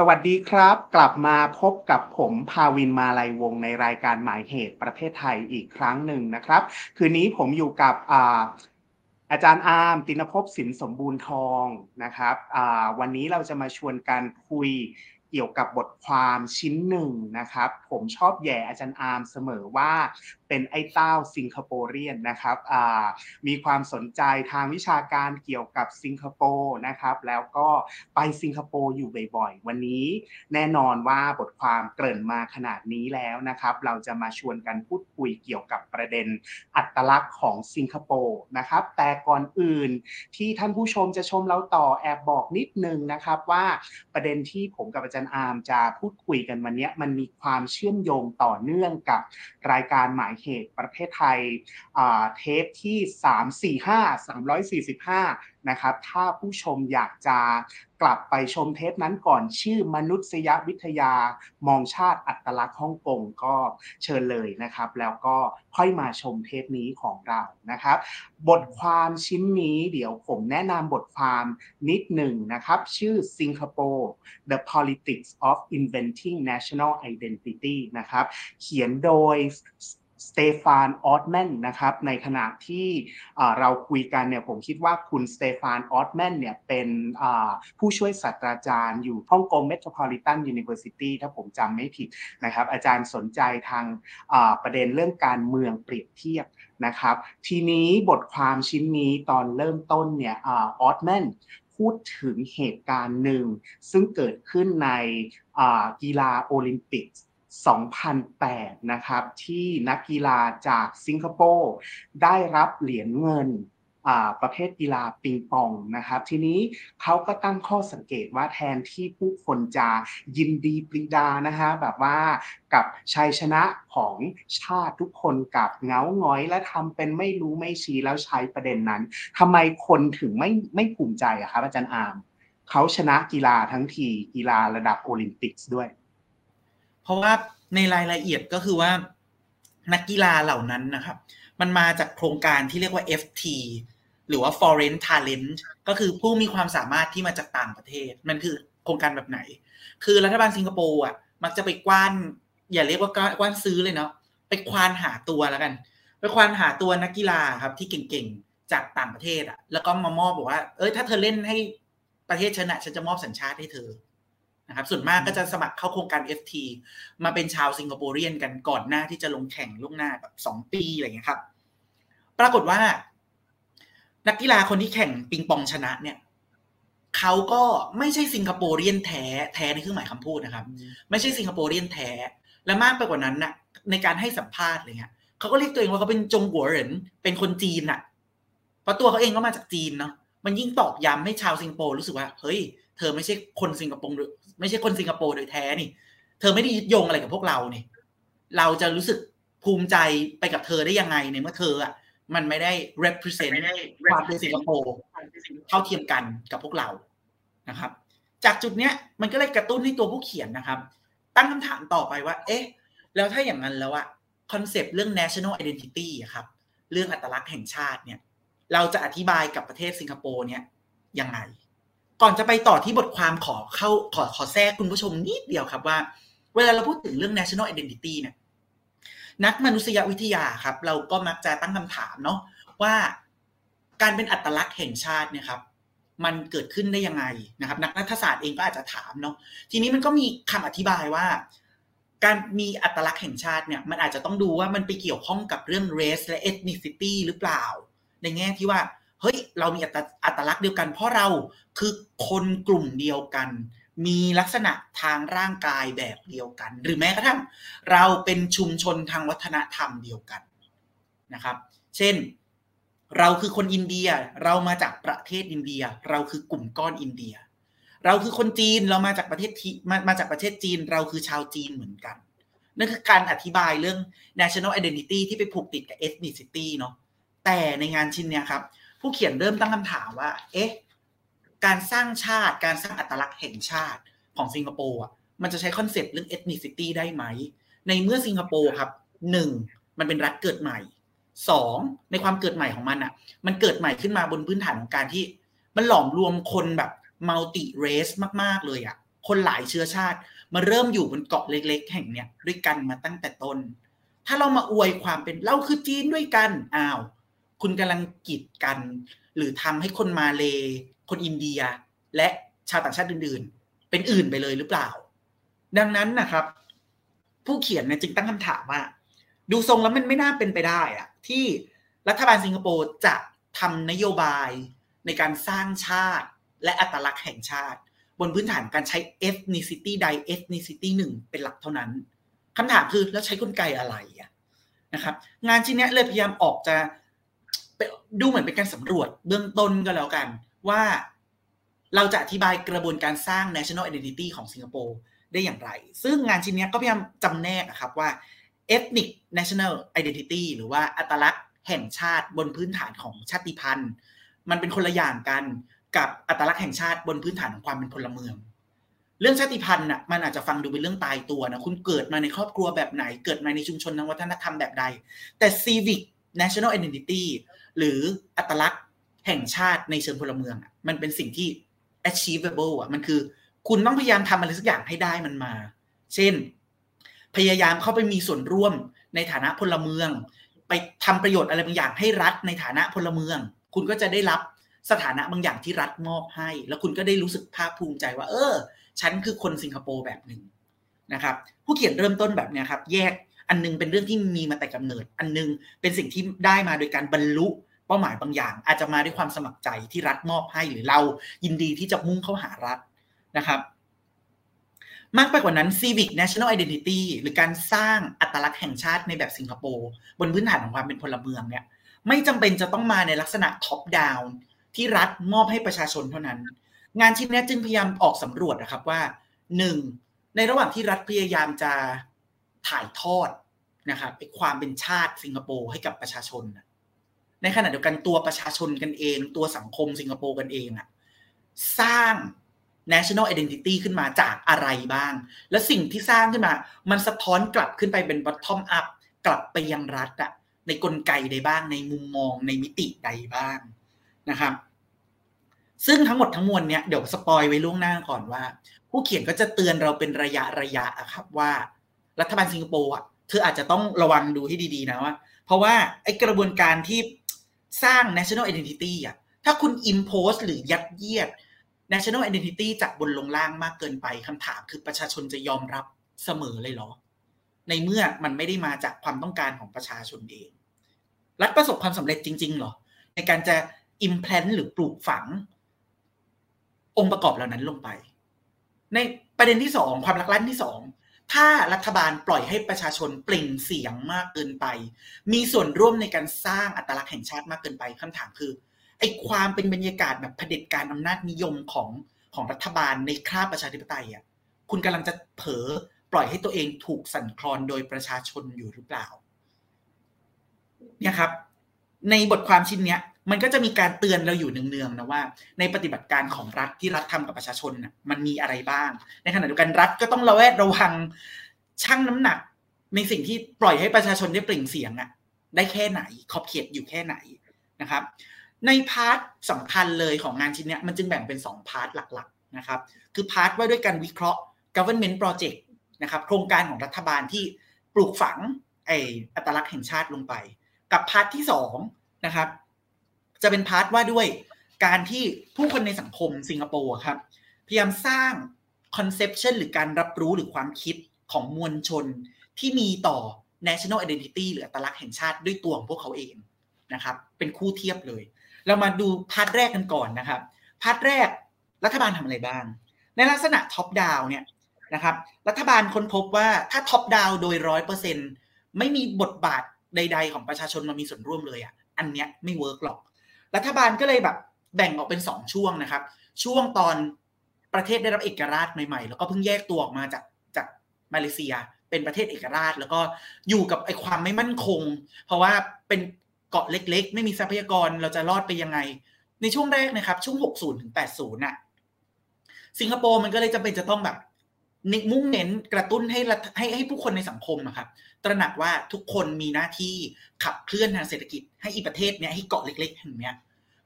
สวัสดีครับ กลับมาพบกับผมภาวินมาลัยวงในรายการหมายเหตุประเทศไทยอีกครั้งหนึ่งนะครับ คืนนี้ผมอยู่กับอาอาจารย์อาร์มตินภพสินสมบูรณ์ทองนะครับวันนี้เราจะมาชวนกันคุยเกี่ยวกับบทความชิ้นหนึ่งนะครับ ผมชอบแย่อาจารย์อาร์มเสมอว่าเป็นไอ้เต้าสิงคโปร์เรียนนะครับมีความสนใจทางวิชาการเกี่ยวกับสิงคโปร์นะครับแล้วก็ไปสิงคโปร์อยู่บ่อยๆ วันนี้แน่นอนว่าบทความเกริ่นมาขนาดนี้แล้วนะครับ เราจะมาชวนกันพูดคุยเกี่ยวกับประเด็นอัตลักษณ์ของสิงคโปร์นะครับ แต่ก่อนอื่นที่ท่านผู้ชมจะชมเราต่อแอบบอกนิดนึงนะครับว่าประเด็นที่ผมกับอาจารย์อาร์มจะพูดคุยกันวันนี้มันมีความเชื่อมโยงต่อเนื่องกับรายการหมายเหตุประเภทไทยเทปที่ 345 345 นะครับ ถ้าผู้ชมอยากจะกลับไปชมเทปนั้นก่อนชื่อมนุษยวิทยามองชาติอัตลักษณ์ฮ่องกงก็เชิญเลยนะครับ แล้วก็ค่อยมาชมเทปนี้ของเรานะครับ บทความชิ้นนี้เดี๋ยวผมแนะนำบทความนิดหนึ่งนะครับ ชื่อ Singapore The Politics of Inventing National Identity นะครับ เขียนโดย สเตฟานออตแมนนะครับในขณะที่เราคุยกันเนี่ยผมคิดว่าคุณ Stephan Ortmann เนี่ยเป็นผู้ช่วยศาสตราจารย์อยู่ Hong Kong Metropolitan University ถ้าผมจำไม่ผิดนะครับอาจารย์สนใจทางประเด็นเรื่องการเมืองเปรียบเทียบนะครับทีนี้บทความชิ้นนี้ตอนเริ่มต้นเนี่ย Ortmann พูดถึงเหตุการณ์หนึ่ง ซึ่งเกิดขึ้นในกีฬาโอลิมปิก 2008 นะครับ ที่นักกีฬาจากสิงคโปร์ได้รับเหรียญเงินประเภทกีฬาปิงปองนะครับ ทีนี้เขาก็ตั้งข้อสังเกตว่าแทนที่ผู้คนจะยินดีปรีดานะฮะแบบว่ากับชัยชนะของชาติทุกคนกับเงาง้อยและทำเป็นไม่รู้ไม่ชี้แล้วใช้ประเด็นนั้นทำไมคนถึงไม่ไม่ภูมิใจอะครับอาจารย์อาร์มเขาชนะกีฬาทั้งทีกีฬาระดับโอลิมปิกด้วย เพราะว่าในรายละเอียดก็คือว่านักกีฬาเหล่านั้นนะครับ มันมาจากโครงการที่เรียกว่า FT หรือว่า foreign talent ก็คือผู้มีความสามารถที่มาจากต่างประเทศ มันคือโครงการแบบไหน คือรัฐบาลสิงคโปร์อะมักจะไปกว้าน อย่าเรียกว่ากว้านซื้อเลยเนาะไปควานหาตัวแล้วกัน ไปควานหาตัวนักกีฬาครับที่เก่งๆจากต่างประเทศอะ แล้วก็มามอบบอกว่า เอ้ยถ้าเธอเล่นให้ประเทศชนะฉันจะมอบสัญชาติให้เธอ นะครับส่วนมากก็จะสมัครเข้าโครงการ FT มาเป็นชาวสิงคโปร์เรียนกันก่อนหน้าที่จะลงแข่งล่วงหน้าแบบสองปีอะไรเงี้ยครับ ปรากฏว่า นักกีฬาคนที่แข่งปิงปองชนะเนี่ยเขาก็ไม่ใช่สิงคโปร์เรียนแท้แท้ในเครื่องหมายคำพูดนะครับ ไม่ใช่สิงคโปร์เรียนแท้ และมากไปกว่านั้นนะในการให้สัมภาษณ์อะไรเงี้ยเขาก็เรียกตัวเองว่าเขาเป็นจงหัวเหรินเป็นคนจีนอะเพราะตัวเขาเองก็มาจากจีนเนาะมันยิ่งตอกย้ำให้ชาวสิงคโปร์รู้สึกว่า เฮ้ย เธอไม่ใช่คนสิงคโปร์ ไม่ใช่คนสิงคโปร์โดยแท้นี่ เธอไม่ได้ยึดโยงอะไรกับพวกเราเนี่ยเราจะรู้สึกภูมิใจไปกับเธอได้ยังไงในเมื่อเธออะมันไม่ได้ represent ความเป็นสิงคโปร์เท่าเทียมกันกับพวกเรานะครับ จากจุดเนี้ยมันก็เลยกระตุ้นให้ตัวผู้เขียนนะครับ ตั้งคำถามต่อไปว่า เอ๊ะ แล้วถ้าอย่างนั้นแล้วอะconcept เรื่อง national identity อะครับ เรื่องอัตลักษณ์แห่งชาติเนี่ย เราจะอธิบายกับประเทศสิงคโปร์เนี่ยยังไง ก่อนจะไปต่อที่บทความขอเข้าขอขอแทรกคุณผู้ชมนิดเดียวครับว่า เวลาเราพูดถึงเรื่อง national identity เนี่ยนักมนุษยวิทยาครับ เราก็มักจะตั้งคำถามเนาะว่าการเป็นอัตลักษณ์แห่งชาติเนี่ยครับ มันเกิดขึ้นได้ยังไงนะครับ นักรัฐศาสตร์เองก็อาจจะถามเนาะทีนี้มันก็มีคำอธิบายว่า การมีอัตลักษณ์แห่งชาติเนี่ย มันอาจจะต้องดูว่ามันไปเกี่ยวข้องกับเรื่อง race และ ethnicity หรือเปล่า ในแง่ที่ว่า เฮ้ยเรามีอัตลักษณ์เดียวกัน เพราะเราคือคนกลุ่มเดียวกัน มีลักษณะทางร่างกายแบบเดียวกัน หรือแม้กระทั่งเราเป็นชุมชนทางวัฒนธรรมเดียวกันนะครับ เช่นเราคือคนอินเดียเรามาจากประเทศอินเดีย เราคือกลุ่มก้อนอินเดีย เราคือคนจีนเรามาจากประเทศที่มามาจากประเทศจีน เราคือชาวจีนเหมือนกัน นั่นคือการอธิบายเรื่อง national identity ที่ไปผูกติดกับ ethnicity เนาะแต่ในงานชิ้นเนี้ยครับ ผู้เขียนเริ่มตั้งคำถามว่า เอ๊ะ การสร้างชาติ การสร้างอัตลักษณ์แห่งชาติของสิงคโปร์อะ มันจะใช้ concept เรื่อง ethnicity ได้ไหม ในเมื่อสิงคโปร์ครับหนึ่งมันเป็นรัฐเกิดใหม่สองในความเกิดใหม่ของมันอะ มันเกิดใหม่ขึ้นมาบนพื้นฐานของการที่ มันหลอมรวมคนแบบมัลติเรสมาก ๆ เลยอะ คนหลายเชื้อชาติมาเริ่มอยู่บนเกาะเล็ก ๆ แห่งเนี้ยด้วยกันมาตั้งแต่ต้น ถ้าเรามาอวยความเป็นเราคือจีนด้วยกันอ้าว คุณกำลังกีดกัน หรือทำให้คนมาเล คนอินเดีย และชาวต่างชาติอื่น ๆ เป็นอื่นไปเลยหรือเปล่า ดังนั้นนะครับ ผู้เขียนเนี่ยจึงตั้งคำถามว่า ดูทรงแล้วมันไม่น่าเป็นไปได้อะที่รัฐบาลสิงคโปร์จะทำนโยบายในการสร้างชาติและอัตลักษณ์แห่งชาติ บนพื้นฐานการใช้ ethnicity ใด ethnicity หนึ่งเป็นหลักเท่านั้นคำถามคือแล้วใช้กลไกอะไรอะนะครับ งานชิ้นนี้เลยพยายามออกจะ ดูเหมือนเป็นการสำรวจเบื้องต้นก็แล้วกัน ว่าเราจะอธิบายกระบวนการสร้าง national identity ของสิงคโปร์ได้อย่างไร ซึ่งงานชิ้นนี้ก็พยายามจำแนกครับว่า ethnic national identity หรือว่าอัตลักษณ์แห่งชาติบนพื้นฐานของชาติพันธุ์ มันเป็นคนละอย่างกันกับอัตลักษณ์แห่งชาติบนพื้นฐานของความเป็นพลเมือง เรื่องชาติพันธุ์น่ะมันอาจจะฟังดูเป็นเรื่องตายตัวนะคุณเกิดมาในครอบครัวแบบไหน เกิดมาในชุมชนทางวัฒนธรรมแบบใด แต่ civic national identity หรืออัตลักษณ์แห่งชาติในเชิงพลเมืองมันเป็นสิ่งที่ achievable อะมันคือ คุณต้องพยายามทำอะไรสักอย่างให้ได้มันมา เช่น พยายามเข้าไปมีส่วนร่วมในฐานะพลเมือง ไปทำประโยชน์อะไรบางอย่างให้รัฐในฐานะพลเมือง คุณก็จะได้รับสถานะบางอย่างที่รัฐมอบให้ แล้วคุณก็ได้รู้สึกภาคภูมิใจว่า เออ ฉันคือคนสิงคโปร์แบบหนึ่งนะครับ ผู้เขียนเริ่มต้นแบบนี้ครับ แยกอันนึงเป็นเรื่องที่มีมาแต่กำเนิด อันนึงเป็นสิ่งที่ได้มาโดยการบรรลุ เป้าหมายบางอย่าง อาจจะมาด้วยความสมัครใจที่รัฐมอบให้หรือเรายินดีที่จะมุ่งเข้าหารัฐนะครับ มากไปกว่านั้น civic national identity หรือการสร้างอัตลักษณ์แห่งชาติในแบบสิงคโปร์บนพื้นฐานของความเป็นพลเมืองเนี่ย ไม่จำเป็นจะต้องมาในลักษณะ top down ที่รัฐมอบให้ประชาชนเท่านั้น งานชิ้นนี้จึงพยายามออกสำรวจนะครับว่าหนึ่งในระหว่างที่รัฐพยายามจะถ่ายทอดนะครับความเป็นชาติสิงคโปร์ให้กับประชาชน ในขณะเดียวกันตัวประชาชนกันเอง ตัวสังคมสิงคโปร์กันเองอะสร้าง national identity ขึ้นมาจากอะไรบ้าง และสิ่งที่สร้างขึ้นมา มันสะท้อนกลับขึ้นไปเป็น bottom up กลับไปยังรัฐอะในกลไกใดบ้าง ในมุมมองในมิติใดบ้างนะครับ ซึ่งทั้งหมดทั้งมวลเนี้ยเดี๋ยวสปอยไว้ล่วงหน้าก่อนว่า ผู้เขียนก็จะเตือนเราเป็นระยะระยะอะครับว่า รัฐบาลสิงคโปร์อะเธออาจจะต้องระวังดูให้ดีๆนะว่า เพราะว่าไอ้กระบวนการที่ สร้าง national identity อะถ้าคุณ impose หรือยัดเยียด national identity จากบนลงล่างมากเกินไปคำถามคือประชาชนจะยอมรับเสมอเลยเหรอ ในเมื่อมันไม่ได้มาจากความต้องการของประชาชนเอง รัฐประสบความสำเร็จจริง ๆ หรอ ในการจะ implant หรือปลูกฝัง องค์ประกอบเหล่านั้นลงไป ในประเด็นที่สองความรักลั่นที่สอง ถ้ารัฐบาลปล่อยให้ประชาชนเปล่งเสียงมากเกินไป มีส่วนร่วมในการสร้างอัตลักษณ์แห่งชาติมากเกินไปคำถามคือไอ้ความเป็นบรรยากาศแบบเผด็จการอำนาจนิยมของของรัฐบาลในคราบประชาธิปไตยอะคุณกำลังจะเผลอปล่อยให้ตัวเองถูกสั่นคลอนโดยประชาชนอยู่หรือเปล่า เนี่ยครับ ในบทความชิ้นเนี้ย มันก็จะมีการเตือนเราอยู่เนืองๆนะว่า ในปฏิบัติการของรัฐที่รัฐทำกับประชาชนน่ะมันมีอะไรบ้าง ในขณะเดียวกันรัฐก็ต้องระแวดระวังชั่งน้ำหนัก ในสิ่งที่ปล่อยให้ประชาชนได้เปล่งเสียงอะได้แค่ไหนขอบเขตอยู่แค่ไหนนะครับ ใน part สำคัญเลยของงานชิ้นนี้มันจึงแบ่งเป็น 2 part หลักๆนะครับ คือ part ว่าด้วยการวิเคราะห์ government project นะครับโครงการของรัฐบาลที่ปลูกฝังไออัตลักษณ์แห่งชาติลงไป กับ part ที่2นะครับ จะเป็น part ว่าด้วยการที่ผู้คนในสังคมสิงคโปร์ครับพยายามสร้าง conception หรือการรับรู้หรือความคิดของมวลชนที่มีต่อ national identity หรืออัตลักษณ์แห่งชาติด้วยตัวของพวกเขาเองนะครับ เป็นคู่เทียบเลย เรามาดู part แรกกันก่อนนะครับ part แรกรัฐบาลทำอะไรบ้าง ในลักษณะ top down เนี่ยนะครับ รัฐบาลค้นพบว่าถ้า top down โดยร้อยเปอร์เซ็นต์ไม่มีบทบาทใด ๆ ของประชาชนมามีส่วนร่วมเลยอะอันเนี้ยไม่เวิร์กหรอก รัฐบาลก็เลยแบบแบ่งออกเป็นสองช่วงนะครับ ช่วงตอนประเทศได้รับเอกราชใหม่ๆ แล้วก็เพิ่งแยกตัวออกมาจากจากมาเลเซีย เป็นประเทศเอกราช แล้วก็อยู่กับไอ้ความไม่มั่นคง เพราะว่าเป็นเกาะเล็กๆ ไม่มีทรัพยากรเราจะรอดไปยังไง ในช่วงแรกนะครับ ช่วง 60ถึง80น่ะสิงคโปร์มันก็เลยจำเป็นจะต้องแบบมุ่งเน้นกระตุ้นให้ให้ให้ผู้คนในสังคมอะครับ ตระหนักว่าทุกคนมีหน้าที่ขับเคลื่อนทางเศรษฐกิจ ให้อีประเทศเนี้ยให้เกาะเล็กๆแห่งเนี้ย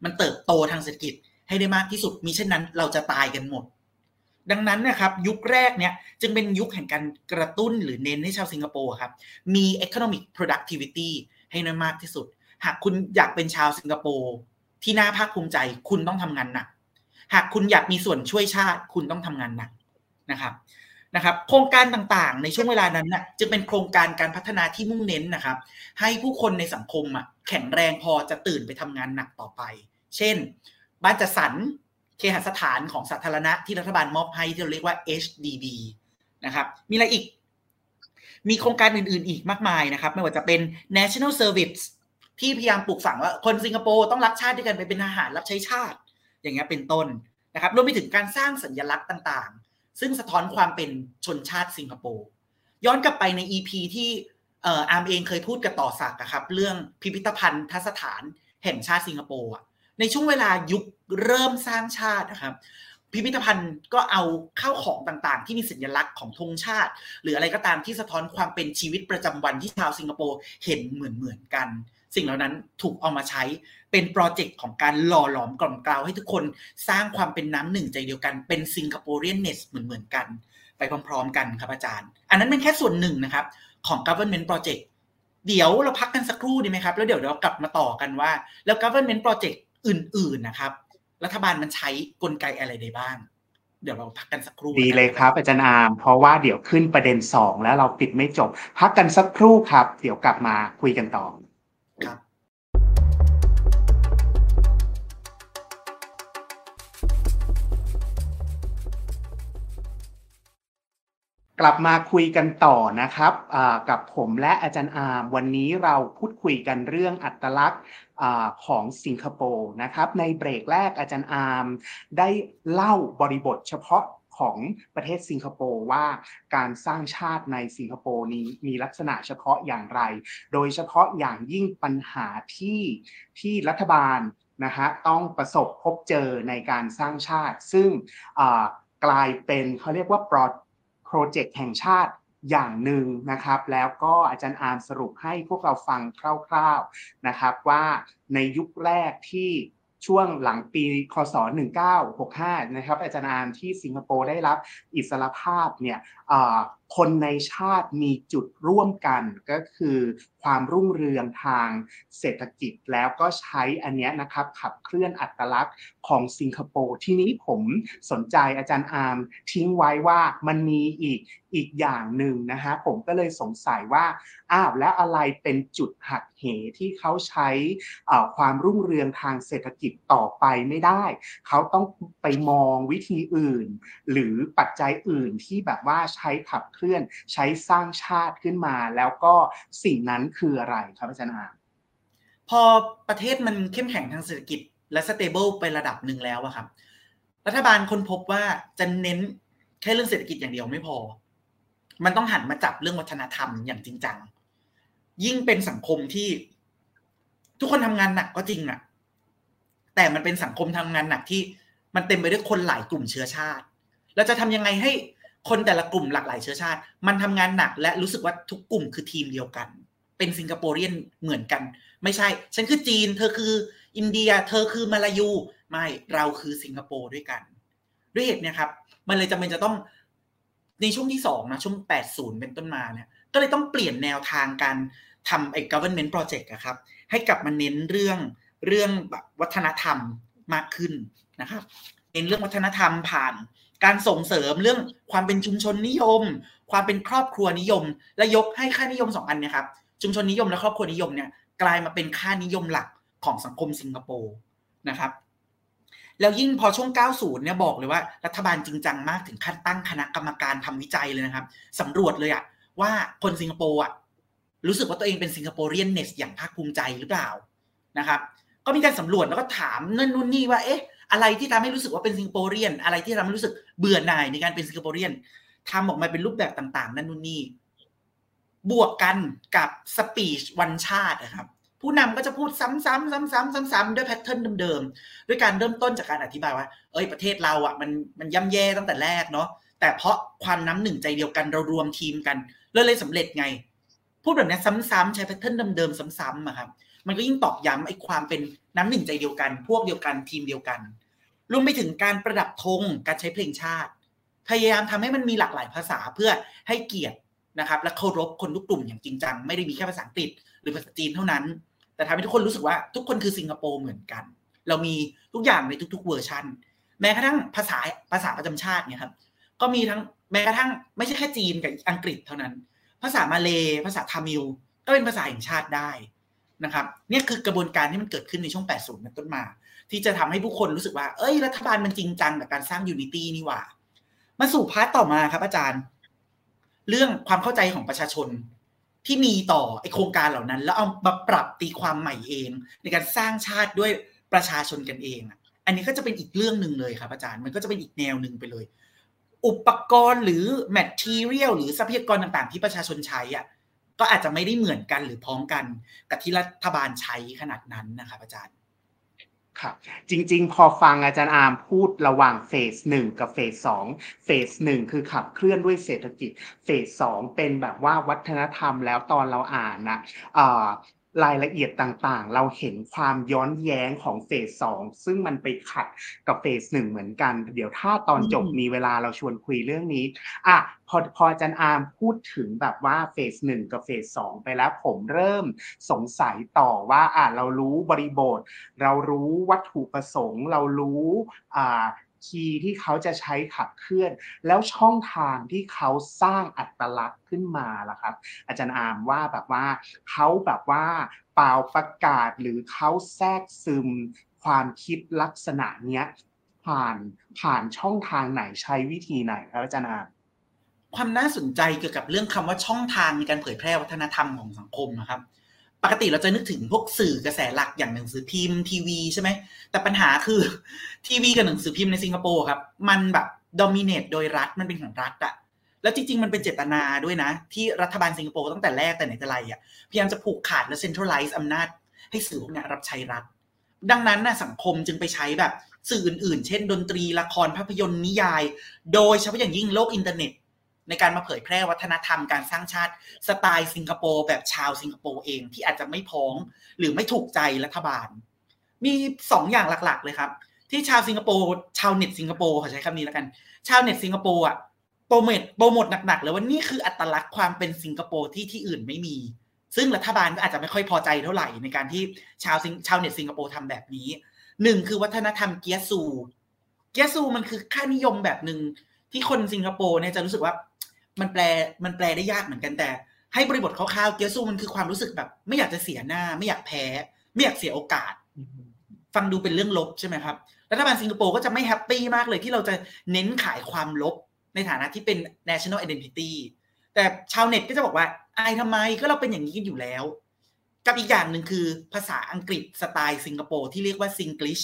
มันเติบโตทางเศรษฐกิจให้ได้มากที่สุดมีเช่นนั้น เราจะตายกันหมด ดังนั้นนะครับยุคแรกเนี่ยจึงเป็นยุคแห่งการกระตุ้นหรือเน้นให้ชาวสิงคโปร์ครับมี economic productivity ให้น้อยมากที่สุด หากคุณอยากเป็นชาวสิงคโปร์ที่น่าภาคภูมิใจคุณต้องทำงานหนัก หากคุณอยากมีส่วนช่วยชาติคุณต้องทำงานหนักนะครับนะครับโครงการต่างๆ ในช่วงเวลานั้นนะ่ะจะเป็นโครงการการพัฒนาที่มุ่งเน้นนะครับ ให้ผู้คนในสังคมอะแข็งแรงพอจะตื่นไปทำงานหนักต่อไป เช่น บ้านจัดสรรเคหสถานของสาธารณะที่รัฐบาลมอบให้ที่เราเรียกว่า HDB นะครับ มีอะไรอีก มีโครงการอื่น ๆ อีกมากมายนะครับ ไม่ว่าจะเป็น National Service ที่พยายามปลูกฝังว่าคนสิงคโปร์ต้องรักชาติด้วยกันไปเป็นทหารรับใช้ชาติ อย่างเงี้ยเป็นต้นนะครับรวมไปถึงการสร้างสัญลักษณ์ต่างๆ ซึ่งสะท้อนความเป็นชนชาติสิงคโปร์ย้อนกลับไปใน EP ที่อาร์มเองเคยพูดกับต่อสักครับเรื่องพิพิธภัณฑ์ทสถานแห่งชาติสิงคโปร์ ในช่วงเวลายุคเริ่มสร้างชาตินะครับ พิพิธภัณฑ์ก็เอาข้าวของต่างๆ ที่มีสัญลักษณ์ของธงชาติ หรืออะไรก็ตามที่สะท้อนความเป็นชีวิตประจำวันที่ชาวสิงคโปร์เห็นเหมือนๆกัน สิ่งเหล่านั้นถูกเอามาใช้เป็นโปรเจกต์ของการหล่อหลอมกล่อมกล่าวให้ทุกคนสร้างความเป็นน้ำหนึ่งใจเดียวกันเป็นสิงคโปร์เรียนเนสเหมือนๆกัน ไปพร้อม ๆ กันครับอาจารย์ อันนั้นเป็นแค่ส่วนหนึ่งนะครับของ government project เดี๋ยวเราพักกันสักครู่ดีไหมครับ แล้วเดี๋ยวเรากลับมาต่อกันว่า แล้ว government project อื่น ๆนะครับ รัฐบาลมันใช้กลไกอะไรได้บ้าง เดี๋ยวเราพักกันสักครู่ดีเลยครับอาจารย์อาร์มเพราะว่าเดี๋ยวขึ้นประเด็นสองแล้วเราปิดไม่จบ พักกันสักครู่ครับ เดี๋ยวกลับมาคุยกันต่อครับกลับมาคุยกันต่อนะครับกับผมและอาจารย์อาร์มวันนี้เราพูดคุยกันเรื่องอัตลักษณ์ ของสิงคโปร์นะครับ ในเบรกแรกอาจารย์อาร์มได้เล่าบริบทเฉพาะของประเทศสิงคโปร์ว่าการสร้างชาติในสิงคโปร์นี้มีลักษณะเฉพาะอย่างไร โดยเฉพาะอย่างยิ่งปัญหาที่ที่รัฐบาลนะฮะต้องประสบพบเจอในการสร้างชาติ ซึ่งกลายเป็นเขาเรียกว่าโปรเจกต์แห่งชาติ อย่างหนึ่งนะครับ แล้วก็อาจารย์อาร์มสรุปให้พวกเราฟังคร่าวๆนะครับว่าในยุคแรกที่ช่วงหลังปีคศ 1965 นะครับ อาจารย์อามที่สิงคโปร์ได้รับอิสรภาพเนี่ยคนในชาติมีจุดร่วมกันก็คือ ความรุ่งเรืองทางเศรษฐกิจแล้วก็ใช้อันนี้นะครับขับเคลื่อนอัตลักษณ์ของสิงคโปร์ที่นี้ผมสนใจอาจารย์อาร์มทิ้งไว้ว่ามันมีอีกอีกอย่างหนึ่งนะฮะผมก็เลยสงสัยว่าอ้าวแล้วอะไรเป็นจุดหักเหที่เขาใช้ความรุ่งเรืองทางเศรษฐกิจต่อไปไม่ได้ เขาต้องไปมองวิธีอื่น หรือปัจจัยอื่นที่แบบว่าใช้ขับเคลื่อนใช้สร้างชาติขึ้นมา แล้วก็สิ่งนั้นคืออะไรครับอาจารย์อาพอประเทศมันเข้มแข็งทางเศรษฐกิจ และสเตเบิลไประดับหนึ่งแล้วอะครับ รัฐบาลคนพบว่าจะเน้นแค่เรื่องเศรษฐกิจอย่างเดียวไม่พอ มันต้องหันมาจับเรื่องวัฒนธรรมอย่างจริงจัง ยิ่งเป็นสังคมที่ทุกคนทำงานหนักก็จริงอะแต่มันเป็นสังคมทำงานหนักที่มันเต็มไปด้วยคนหลายกลุ่มเชื้อชาติ เราจะทำยังไงให้คนแต่ละกลุ่มหลากหลายเชื้อชาติ มันทำงานหนักและรู้สึกว่าทุกกลุ่มคือทีมเดียวกัน เป็นสิงคโปร์เรียนเหมือนกัน ไม่ใช่ ฉันคือจีน เธอคืออินเดีย เธอคือมาลายู ไม่เราคือสิงคโปร์ด้วยกัน ด้วยเหตุเนี่ยครับมันเลยจำเป็นจะต้องในช่วงที่สองนะช่วง 80 เป็นต้นมาเนี่ยก็เลยต้องเปลี่ยนแนวทางการทำไอ้ government project อะครับ ให้กลับมาเน้นเรื่องเรื่องแบบวัฒนธรรมมากขึ้นนะครับเน้นเรื่องวัฒนธรรมผ่านการส่งเสริมเรื่องความเป็นชุมชนนิยม ความเป็นครอบครัวนิยม และยกให้ค่านิยมสองอันเนี่ยครับ ชุมชนนิยมและครอบครัวนิยมเนี่ยกลายมาเป็นค่านิยมหลักของสังคมสิงคโปร์นะครับแล้วยิ่งพอช่วง 90 เนี่ยบอกเลยว่ารัฐบาลจริงจังมากถึงขั้นตั้งคณะกรรมการทำวิจัยเลยนะครับสำรวจเลยอะว่าคนสิงคโปร์อะรู้สึกว่าตัวเองเป็นสิงคโปร์เรียนเนสอย่างภาคภูมิใจหรือเปล่านะครับก็มีการสำรวจแล้วก็ถามนั่นนู่นนี่ว่าเอ๊ะอะไรที่ทำให้รู้สึกว่าเป็นสิงคโปร์เรียนอะไรที่ทำให้รู้สึกเบื่อหน่ายในการเป็นสิงคโปร์เรียนทำออกมาเป็นรูปแบบต่างๆ นั่นนู่นนี่ บวกกันกับสปีชวันชาตินะครับ ผู้นำก็จะพูดซ้ำๆซ้ำๆซ้ำๆด้วยแพทเทิร์นเดิมๆด้วยการเริ่มต้นจากการอธิบายว่า เอ้ยประเทศเราอะมันมันย่ำแย่ตั้งแต่แรกเนาะแต่เพราะความน้ำหนึ่งใจเดียวกันเรารวมทีมกันเลยเลยสำเร็จไง พูดแบบนี้ซ้ำๆใช้แพทเทิร์นเดิมๆซ้ำๆอะครับมันก็ยิ่งตอกย้ำไอ้ความเป็นน้ำหนึ่งใจเดียวกัน พวกเดียวกันทีมเดียวกันรวมไปถึงการประดับธงการใช้เพลงชาติ พยายามทำให้มันมีหลากหลายภาษาเพื่อให้เกียรติ นะครับ และเคารพคนทุกกลุ่มอย่างจริงจังไม่ได้มีแค่ภาษาอังกฤษหรือภาษาจีนเท่านั้น แต่ทำให้ทุกคนรู้สึกว่าทุกคนคือสิงคโปร์เหมือนกัน เรามีทุกอย่างในทุก ๆ เวอร์ชันแม้กระทั่งภาษาภาษาประจำชาติเนี่ยครับก็มีทั้งแม้กระทั่งไม่ใช่แค่จีนกับอังกฤษเท่านั้น ภาษามาเลภาษาทามิลก็เป็นภาษาแห่งชาติได้นะครับเนี่ยคือกระบวนการที่มันเกิดขึ้นในช่วง 80เป็นต้นมา ที่จะทำให้ผู้คนรู้สึกว่า เอ้ย รัฐบาลมันจริงจังกับการสร้าง unity นี่หว่า มาสู่ part ต่อมาครับอาจารย์ เรื่องความเข้าใจของประชาชนที่มีต่อไอโครงการเหล่านั้น แล้วเอามาปรับตีความใหม่เอง ในการสร้างชาติด้วยประชาชนกันเองอันนี้ก็จะเป็นอีกเรื่องหนึ่งเลยครับอาจารย์มันก็จะเป็นอีกแนวหนึ่งไปเลย อุปกรณ์หรือ material หรือทรัพยากรต่างๆ ที่ประชาชนใช้อะก็อาจจะไม่ได้เหมือนกันหรือพ้องกันกับที่รัฐบาลใช้ขนาดนั้นนะครับอาจารย์ ครับจริงๆ พอฟังอาจารย์อาร์มพูดระหว่างเฟสหนึ่งกับเฟสสองเฟสหนึ่งคือขับเคลื่อนด้วยเศรษฐกิจ เฟสสองเป็นแบบว่าวัฒนธรรมแล้วตอนเราอ่านนะ รายละเอียดต่างๆ เราเห็นความย้อนแย้งของเฟสสองซึ่งมันไปขัดกับเฟสหนึ่งเหมือนกัน เดี๋ยวถ้าตอนจบมีเวลาเราชวนคุยเรื่องนี้อะพอพออาจารย์อาร์มพูดถึงแบบว่าเฟสหนึ่งกับเฟสสองไปแล้วผมเริ่มสงสัยต่อว่าอะเรารู้บริบท เรารู้วัตถุประสงค์ เรารู้อ่า คีย์ที่เขาจะใช้ขับเคลื่อน แล้วช่องทางที่เขาสร้างอัตลักษณ์ขึ้นมาล่ะครับ อาจารย์อามว่าแบบว่าเขาแบบว่าเปล่าประกาศหรือเขาแทรกซึม ความคิดลักษณะเนี้ยผ่านผ่านช่องทางไหนใช้วิธีไหนครับอาจารย์อามความน่าสนใจเกี่ยวกับเรื่องคำว่าช่องทางในการเผยแพร่วัฒนธรรมของสังคมนะครับ ปกติเราจะนึกถึงพวกสื่อกระแสหลักอย่างหนังสือพิมพ์ทีวีใช่ไหม แต่ปัญหาคือทีวีกับหนังสือพิมพ์ในสิงคโปร์ครับ มันแบบดอมิเนตโดยรัฐมันเป็นของรัฐอะแล้วจริงๆ มันเป็นเจตนาด้วยนะ ที่รัฐบาลสิงคโปร์ตั้งแต่แรกแต่ไหนแต่ไรอะพยายามจะผูกขาดและเซ็นทรัลไลซ์อำนาจ ให้สื่อพวกนี้รับใช้รัฐ ดังนั้นนะสังคมจึงไปใช้แบบสื่ออื่นๆ เช่น ดนตรีละครภาพยนตร์นิยาย โดยเฉพาะอย่างยิ่งโลกอินเทอร์เน็ต ในการมาเผยแพร่วัฒนธรรมการสร้างชาติสไตล์สิงคโปร์แบบชาวสิงคโปร์เองที่อาจจะไม่พ้องหรือไม่ถูกใจรัฐบาล มีสองอย่างหลักๆ เลยครับ ที่ชาวสิงคโปร์ชาวเน็ตสิงคโปร์ขอใช้คำนี้แล้วกัน ชาวเน็ตสิงคโปร์อะโปรโมทโปรโมทหนักๆเลยว่านี่คืออัตลักษณ์ความเป็นสิงคโปร์ที่ที่อื่นไม่มี ซึ่งรัฐบาลก็อาจจะไม่ค่อยพอใจเท่าไหร่ในการที่ชาวชาวเน็ตสิงคโปร์ทำแบบนี้หนึ่งคือวัฒนธรรมเกียซู เกียซูมันคือค่านิยมแบบหนึ่งที่คนสิงคโปร์เนี่ยจะรู้สึกว่า มันแปลมันแปลได้ยากเหมือนกันแต่ ให้บริบทคร่าวๆเกียร์ซูมันคือความรู้สึกแบบ ไม่อยากจะเสียหน้า ไม่อยากแพ้ ไม่อยากเสียโอกาส ฟังดูเป็นเรื่องลบใช่ไหมครับรัฐบาลสิงคโปร์ก็จะไม่แฮปปี้มากเลยที่เราจะเน้นขายความลบในฐานะที่เป็น national identity แต่ชาวเน็ตก็จะบอกว่าอายทำไมก็เราเป็นอย่างนี้กันอยู่แล้ว กับอีกอย่างหนึ่งคือภาษาอังกฤษสไตล์สิงคโปร์ที่เรียกว่าซิง l ลิช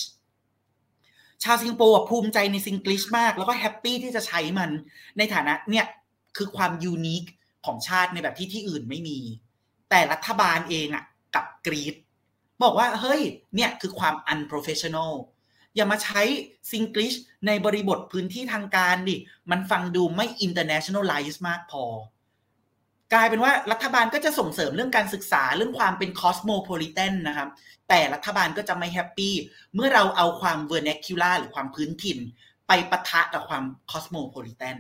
ชาวสิงคโปร์ภูมิใจในซิง l ลิชมาก แล้วก็แฮปปี้ที่จะใช้มันในฐานะเนี่ย คือความ unique ของชาติในแบบที่ที่อื่นไม่มี แต่รัฐบาลเองอะกลับกรี๊ดบอกว่าเฮ้ย เนี่ยคือความ unprofessional อย่ามาใช้ซิงก l ิชในบริบทพื้นที่ทางการดิ มันฟังดูไม่ internationalize มากพอ กลายเป็นว่ารัฐบาลก็จะส่งเสริมเรื่องการศึกษาเรื่องความเป็น cosmopolitan นะครับ แต่รัฐบาลก็จะไม่แฮปปี้เมื่อเราเอาความ vernacular หรือความพื้นถิ่น ไปปะทะกับความ cosmopolitan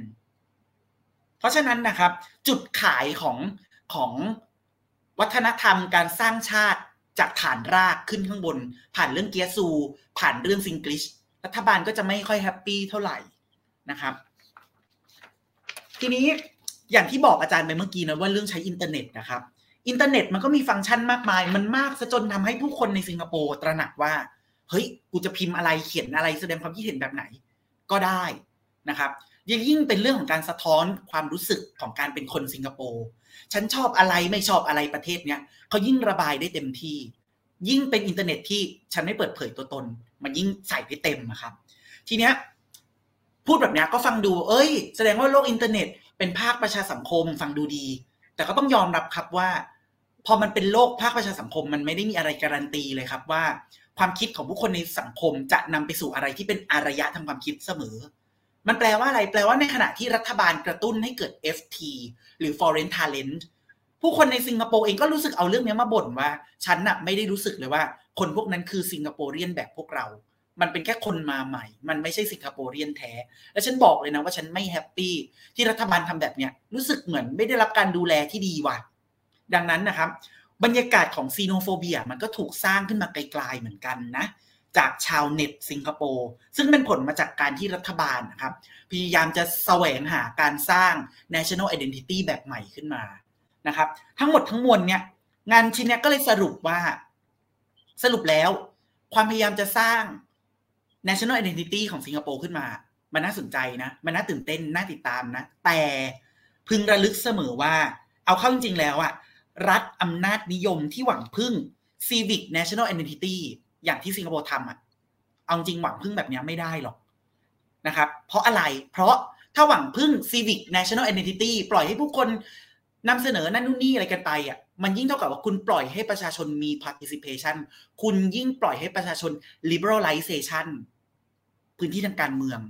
เพราะฉะนั้นนะครับ จุดขายของของวัฒนธรรมการสร้างชาติจากฐานรากขึ้นข้างบน ผ่านเรื่องเกียร์ซู ผ่านเรื่อง Singlish รัฐบาลก็จะไม่ค่อยแฮปปี้เท่าไหร่นะครับ ทีนี้อย่างที่บอกอาจารย์ไปเมื่อกี้นะว่าเรื่องใช้อินเทอร์เน็ตนะครับ อินเทอร์เน็ตมันก็มีฟังก์ชันมากมาย มันมากซะจนทำให้ผู้คนในสิงคโปร์ตระหนักว่า เฮ้ย กูจะพิมพ์อะไรเขียนอะไรแสดงความคิดเห็นแบบไหน ก็ได้นะครับ ยิ่งยิ่งเป็นเรื่องของการสะท้อนความรู้สึกของการเป็นคนสิงคโปร์ฉันชอบอะไรไม่ชอบอะไรประเทศเนี้ยเขายิ่งระบายได้เต็มที่ ยิ่งเป็นอินเทอร์เน็ตที่ฉันไม่เปิดเผยตัวตน มันยิ่งใส่ได้เต็มนะครับ ทีเนี้ยพูดแบบนี้ก็ฟังดู เอ้ย แสดงว่าโลกอินเทอร์เน็ต เป็นภาคประชาสังคมฟังดูดี แต่ก็ต้องยอมรับครับว่า พอมันเป็นโลกภาคประชาสังคม มันไม่ได้มีอะไรการันตีเลยครับว่า ความคิดของผู้คนในสังคมจะนำไปสู่อะไรที่เป็นอารยะทางความคิดเสมอ มันแปลว่าอะไร แปลว่าในขณะที่รัฐบาลกระตุ้นให้เกิด FT หรือ foreign talent ผู้คนในสิงคโปร์เองก็รู้สึกเอาเรื่องนี้มาบ่นว่า ฉันน่ะไม่ได้รู้สึกเลยว่า คนพวกนั้นคือ Singaporean แบบพวกเรา มันเป็นแค่คนมาใหม่ มันไม่ใช่ Singaporean แท้ แล้วฉันบอกเลยนะว่าฉันไม่แฮปปี้ที่รัฐบาลทำแบบเนี้ยรู้สึกเหมือนไม่ได้รับการดูแลที่ดีว่ะ ดังนั้นนะครับ บรรยากาศของ xenophobia มันก็ถูกสร้างขึ้นมากลายๆเหมือนกันนะ จากชาวเน็ตสิงคโปร์ซึ่งเป็นผลมาจากการที่รัฐบาลนะครับ พยายามจะแสวงหาการสร้าง national identity แบบใหม่ขึ้นมานะครับ ทั้งหมดทั้งมวลเนี่ยงานชิ้นนี้ก็เลยสรุปว่าสรุปแล้ว ความพยายามจะสร้าง national identity ของสิงคโปร์ขึ้นมา มันน่าสนใจนะ มันน่าตื่นเต้น น่าติดตามนะ แต่พึงระลึกเสมอว่า เอาเข้าจริงๆแล้วอะรัฐอำนาจนิยมที่หวังพึ่ง civic national identity อย่างที่สิงคโปร์ทำอะเอาจริงหวังพึ่งแบบนี้ไม่ได้หรอกนะครับ เพราะอะไรเพราะถ้าหวังพึ่ง civic national identity ปล่อยให้ผู้คนนำเสนอนั่นนู่นนี่อะไรกันไปอะมันยิ่งเท่ากับว่าคุณปล่อยให้ประชาชนมี participation คุณยิ่งปล่อยให้ประชาชน liberalization พื้นที่ทางการเมือง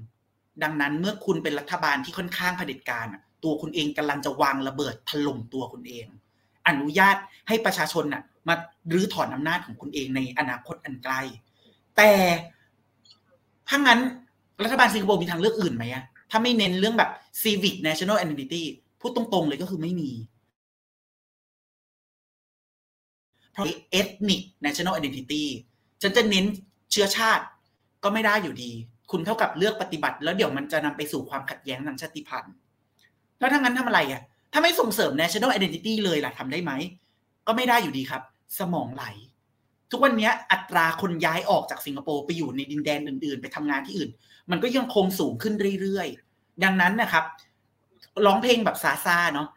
ดังนั้นเมื่อคุณเป็นรัฐบาลที่ค่อนข้างเผด็จการตัวคุณเองกำลังจะวางระเบิดถล่มตัวคุณเอง อนุญาตให้ประชาชนน่ะ มารื้อถอนอำนาจของคุณเองในอนาคตอันไกล แต่ถ้างั้นรัฐบาลสิงคโปร์มีทางเลือกอื่นไหมอะถ้าไม่เน้นเรื่องแบบ civic national identity พูดตรงๆเลยก็คือไม่มี เพราะ ethnic national identity ฉันจะเน้นเชื้อชาติก็ไม่ได้อยู่ดี คุณเท่ากับเลือกปฏิบัติ แล้วเดี๋ยวมันจะนำไปสู่ความขัดแย้งทางชาติพันธุ์แล้วถ้างั้นทำอะไรอะ ถ้าไม่ส่งเสริม national identity เลยล่ะทำได้ไหม ก็ไม่ได้อยู่ดีครับ สมองไหล ทุกวันนี้อัตราคนย้ายออกจากสิงคโปร์ไปอยู่ในดินแดนอื่น ๆ ไปทำงานที่อื่น มันก็ยังคงสูงขึ้นเรื่อยๆ ดังนั้นนะครับร้องเพลงแบบซาซาเนาะ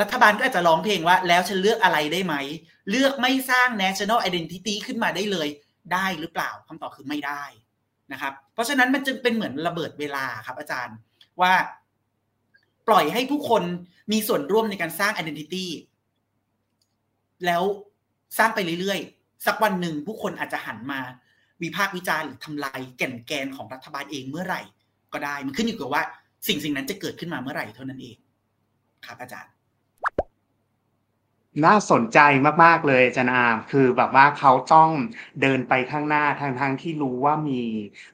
รัฐบาลก็อาจจะร้องเพลงว่า แล้วฉันเลือกอะไรได้ไหม เลือกไม่สร้าง national identity ขึ้นมาได้เลย ได้หรือเปล่าคำตอบคือไม่ได้นะครับ เพราะฉะนั้นมันจึงเป็นเหมือนระเบิดเวลาครับอาจารย์ว่า ปล่อยให้ผู้คนมีส่วนร่วมในการสร้าง identity แล้วสร้างไปเรื่อยๆ สักวันหนึ่งผู้คนอาจจะหันมา วิพากษ์วิจารณ์หรือทำลายแก่นแกนของรัฐบาลเองเมื่อไหร่ ก็ได้ มันขึ้นอยู่กับว่า สิ่งสิ่งนั้นจะเกิดขึ้นมาเมื่อไหร่เท่านั้นเอง ครับ อาจารย์ น่าสนใจมาก ๆ เลยอาจารย์อาร์มคือแบบว่าเขาต้องเดินไปข้างหน้าทางทางที่รู้ว่ามี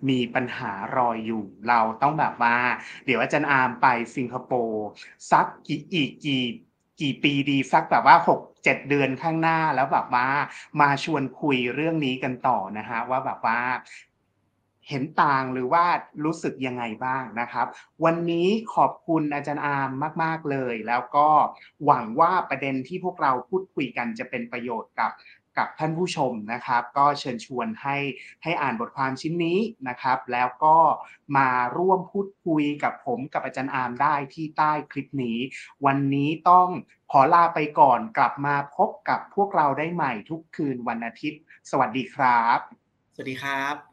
มีปัญหารอยอยู่ เราต้องแบบว่า เดี๋ยวอาจารย์อาร์มไปสิงคโปร์สักกี่อีกกี่กี่ปีดีสักแบบว่าหกเจ็ดเดือนข้างหน้าแล้วแบบว่ามาชวนคุยเรื่องนี้กันต่อนะฮะว่าแบบว่า เห็นต่างหรือว่ารู้สึกยังไงบ้างนะครับ วันนี้ขอบคุณอาจารย์อามมาก ๆเลย แล้วก็หวังว่าประเด็นที่พวกเราพูดคุยกันจะเป็นประโยชน์กับกับท่านผู้ชมนะครับ ก็เชิญชวนให้ให้อ่านบทความชิ้นนี้นะครับ แล้วก็มาร่วมพูดคุยกับผมกับอาจารย์อามได้ที่ใต้คลิปนี้ วันนี้ต้องขอลาไปก่อนกลับมาพบกับพวกเราได้ใหม่ทุกคืนวันอาทิตย์ สวัสดีครับ สวัสดีครับ